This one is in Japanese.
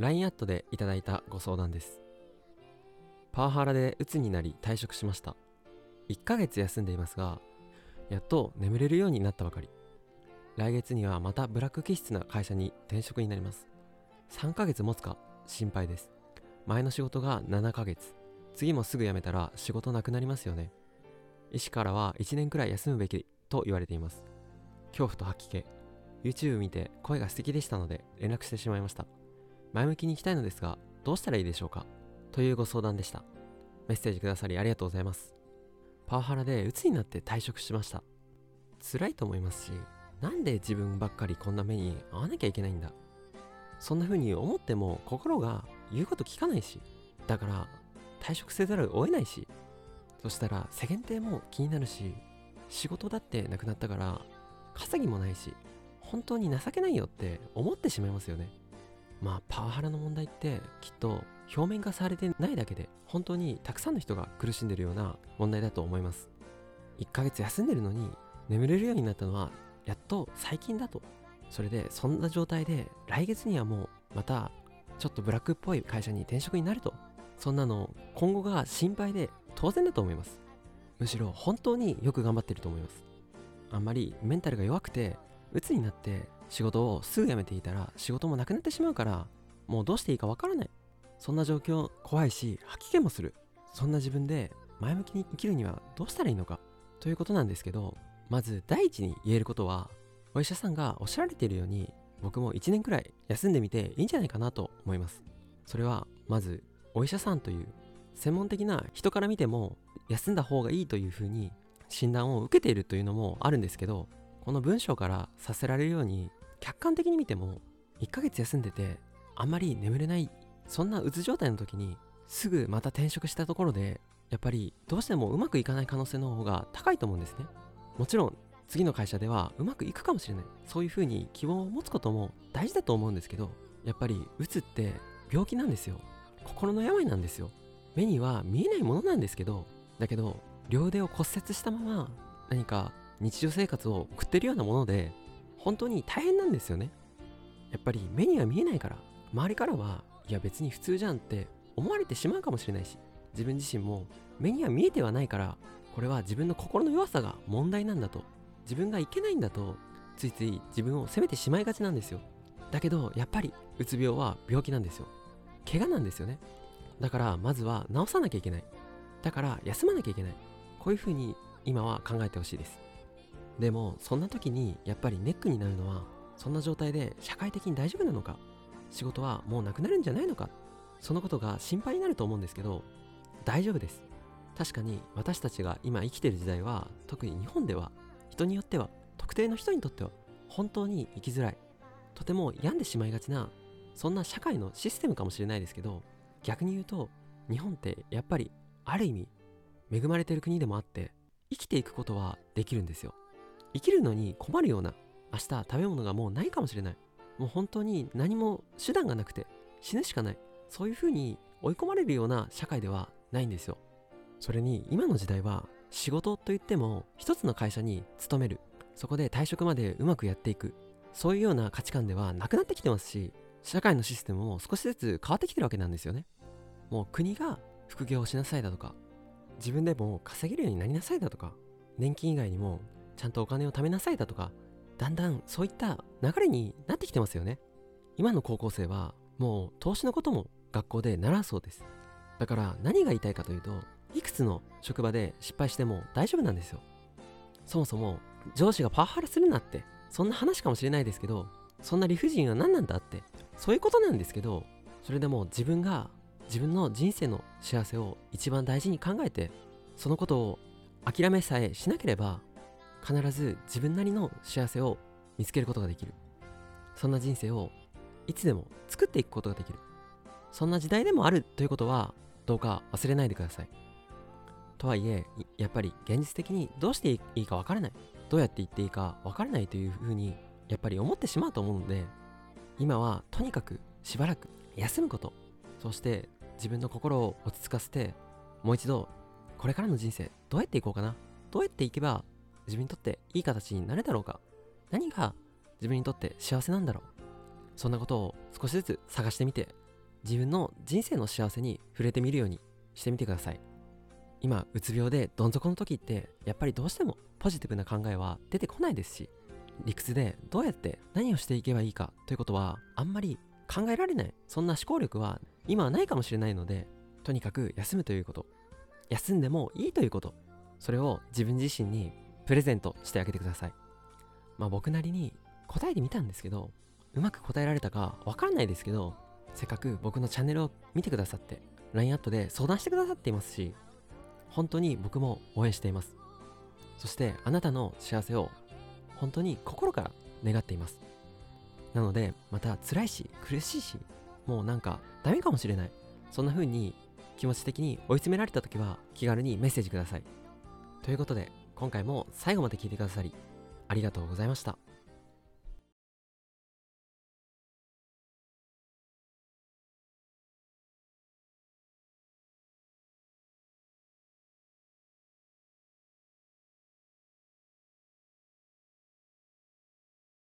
LINE アットでいただいたご相談です。パワハラで鬱になり退職しました。1ヶ月休んでいますがやっと眠れるようになったばかり。来月にはまたブラック気質な会社に転職になります。3ヶ月持つか心配です。前の仕事が7ヶ月。次もすぐ辞めたら仕事なくなりますよね。医師からは1年くらい休むべきと言われています。恐怖と吐き気。YouTube 見て声が素敵でしたので連絡してしまいました。前向きに行きたいのですがどうしたらいいでしょうか？というご相談でした。メッセージくださりありがとうございます。パワハラで鬱になって退職しました。辛いと思いますしなんで自分ばっかりこんな目に遭わなきゃいけないんだ？そんな風に思っても心が言うこと聞かないしだから退職せざるを得ないしそしたら世間体も気になるし仕事だってなくなったから稼ぎもないし本当に情けないよって思ってしまいますよね。まあパワハラの問題ってきっと表面化されてないだけで本当にたくさんの人が苦しんでるような問題だと思います。1ヶ月休んでるのに眠れるようになったのはやっと最近だと。それでそんな状態で来月にはもうまたちょっとブラックっぽい会社に転職になると。そんなの今後が心配で当然だと思います。むしろ本当によく頑張ってると思います。あんまりメンタルが弱くて鬱になって仕事をすぐ辞めていたら仕事もなくなってしまうからもうどうしていいかわからない。そんな状況怖いし吐き気もする。そんな自分で前向きに生きるにはどうしたらいいのか。ということなんですけどまず第一に言えることはお医者さんがおっしゃられているように僕も1年くらい休んでみていいんじゃないかなと思います。それはまずお医者さんという専門的な人から見ても休んだ方がいいというふうに診断を受けているというのもあるんですけどこの文章からさせられるように客観的に見ても1ヶ月休んでてあんまり眠れないそんなうつ状態の時にすぐまた転職したところでやっぱりどうしてもうまくいかない可能性の方が高いと思うんですね。もちろん次の会社ではうまくいくかもしれない。そういうふうに希望を持つことも大事だと思うんですけどやっぱりうつって病気なんですよ。心の病なんですよ。目には見えないものなんですけどだけど両腕を骨折したまま何か日常生活を送ってるようなもので本当に大変なんですよね。やっぱり目には見えないから。周りからはいや別に普通じゃんって思われてしまうかもしれないし。自分自身も目には見えてはないから。これは自分の心の弱さが問題なんだと。自分がいけないんだと。ついつい自分を責めてしまいがちなんですよ。だけどやっぱりうつ病は病気なんですよ。怪我なんですよね。だからまずは治さなきゃいけない。だから休まなきゃいけない。こういうふうに今は考えてほしいです。でもそんな時にやっぱりネックになるのはそんな状態で社会的に大丈夫なのか仕事はもうなくなるんじゃないのかそのことが心配になると思うんですけど大丈夫です。確かに私たちが今生きてる時代は特に日本では人によっては特定の人にとっては本当に生きづらい。とても病んでしまいがちなそんな社会のシステムかもしれないですけど逆に言うと日本ってやっぱりある意味恵まれてる国でもあって生きていくことはできるんですよ。生きるのに困るような明日食べ物がもうないかもしれない。もう本当に何も手段がなくて死ぬしかない。そういうふうに追い込まれるような社会ではないんですよ。それに今の時代は仕事といっても一つの会社に勤める。そこで退職までうまくやっていく。そういうような価値観ではなくなってきてますし社会のシステムも少しずつ変わってきてるわけなんですよね。もう国が副業をしなさいだとか自分でも稼げるようになりなさいだとか年金以外にもちゃんとお金を貯めなさいだとかだんだんそういった流れになってきてますよね。今の高校生はもう投資のことも学校で習うそうです。だから何が言いたいかというといくつの職場で失敗しても大丈夫なんですよ。そもそも上司がパワハラするなってそんな話かもしれないですけどそんな理不尽は何なんだってそういうことなんですけどそれでも自分が自分の人生の幸せを一番大事に考えてそのことを諦めさえしなければ必ず自分なりの幸せを見つけることができる。そんな人生をいつでも作っていくことができる。そんな時代でもあるということはどうか忘れないでください。とはいえやっぱり現実的にどうしていいか分からない。どうやって言っていいか分からないというふうにやっぱり思ってしまうと思うので今はとにかくしばらく休むこと。そして自分の心を落ち着かせてもう一度これからの人生どうやっていこうかな。どうやっていけば自分にとっていい形になるだろうか？何が自分にとって幸せなんだろう？そんなことを少しずつ探してみて自分の人生の幸せに触れてみるようにしてみてください。今うつ病でどん底の時ってやっぱりどうしてもポジティブな考えは出てこないですし理屈でどうやって何をしていけばいいかということはあんまり考えられない。そんな思考力は今はないかもしれないのでとにかく休むということ。休んでもいいということ。それを自分自身にプレゼントしてあげてください。まあ僕なりに答えてみたんですけどうまく答えられたかわからないですけどせっかく僕のチャンネルを見てくださって LINE アットで相談してくださっていますし本当に僕も応援しています。そしてあなたの幸せを本当に心から願っています。なのでまた辛いし苦しいしもうなんかダメかもしれない。そんな風に気持ち的に追い詰められた時は気軽にメッセージください。ということで今回も最後まで聞いてくださりありがとうございました。